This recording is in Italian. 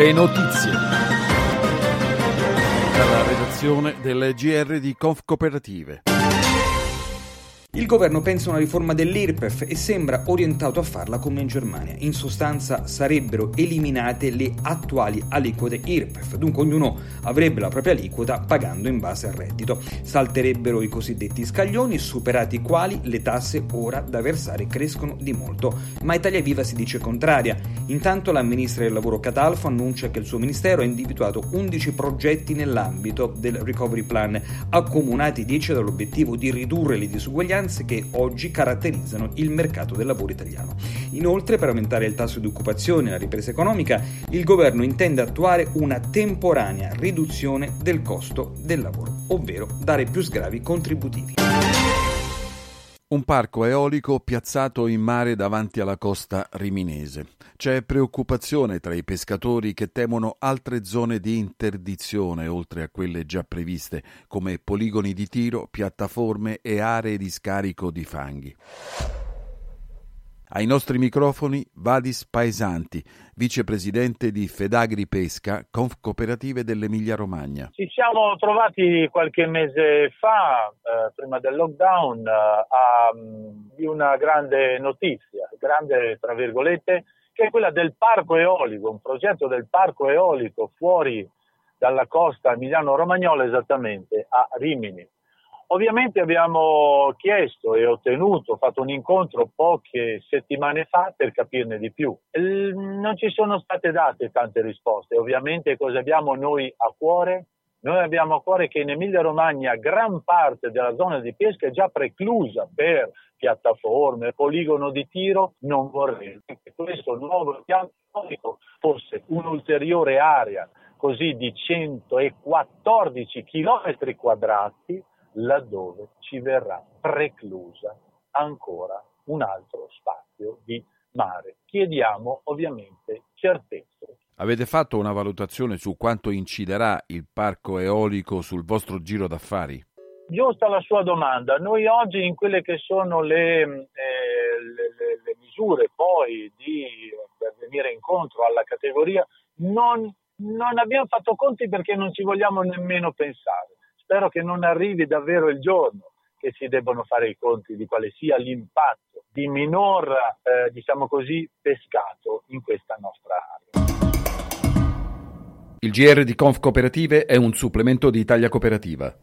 Le notizie. Dalla redazione del GR di Conf Cooperative. Il governo pensa a una riforma dell'IRPEF e sembra orientato a farla come in Germania. In sostanza sarebbero eliminate le attuali aliquote IRPEF, dunque ognuno avrebbe la propria aliquota pagando in base al reddito. Salterebbero i cosiddetti scaglioni, superati i quali le tasse ora da versare crescono di molto. Ma Italia Viva si dice contraria. Intanto la ministra del lavoro Catalfo annuncia che il suo ministero ha individuato 11 progetti nell'ambito del Recovery Plan, accomunati 10 dall'obiettivo di ridurre le disuguaglianze mancanze che oggi caratterizzano il mercato del lavoro italiano. Inoltre, per aumentare il tasso di occupazione e la ripresa economica, il governo intende attuare una temporanea riduzione del costo del lavoro, ovvero dare più sgravi contributivi. Un parco eolico piazzato in mare davanti alla costa riminese. C'è preoccupazione tra i pescatori che temono altre zone di interdizione oltre a quelle già previste, come poligoni di tiro, piattaforme e aree di scarico di fanghi. Ai nostri microfoni Vadis Paesanti, vicepresidente di Fedagri Pesca, Conf Cooperative dell'Emilia Romagna. Ci siamo trovati qualche mese fa, eh, prima del lockdown, eh, a, mm, di una grande notizia, grande tra virgolette, che è quella del parco eolico, un progetto del parco eolico fuori dalla costa emiliano-romagnola esattamente a Rimini. Ovviamente abbiamo chiesto e ottenuto, fatto un incontro poche settimane fa per capirne di più. Non ci sono state date tante risposte. Ovviamente cosa abbiamo noi a cuore? Noi abbiamo a cuore che in Emilia Romagna gran parte della zona di pesca è già preclusa per piattaforme, poligono di tiro, non vorrei che questo nuovo piano fosse un'ulteriore area così di 114 km quadrati laddove ci verrà preclusa ancora un altro spazio di mare. Chiediamo ovviamente certezze. Avete fatto una valutazione su quanto inciderà il parco eolico sul vostro giro d'affari? Giusta la sua domanda. Noi oggi in quelle che sono le, eh, le, le, le misure poi di, per venire incontro alla categoria non, non abbiamo fatto conti perché non ci vogliamo nemmeno pensare spero che non arrivi davvero il giorno che si debbano fare i conti di quale sia l'impatto di minor, eh, diciamo così, pescato in questa nostra area. Il GR di Conf Cooperative è un supplemento di Italia Cooperativa.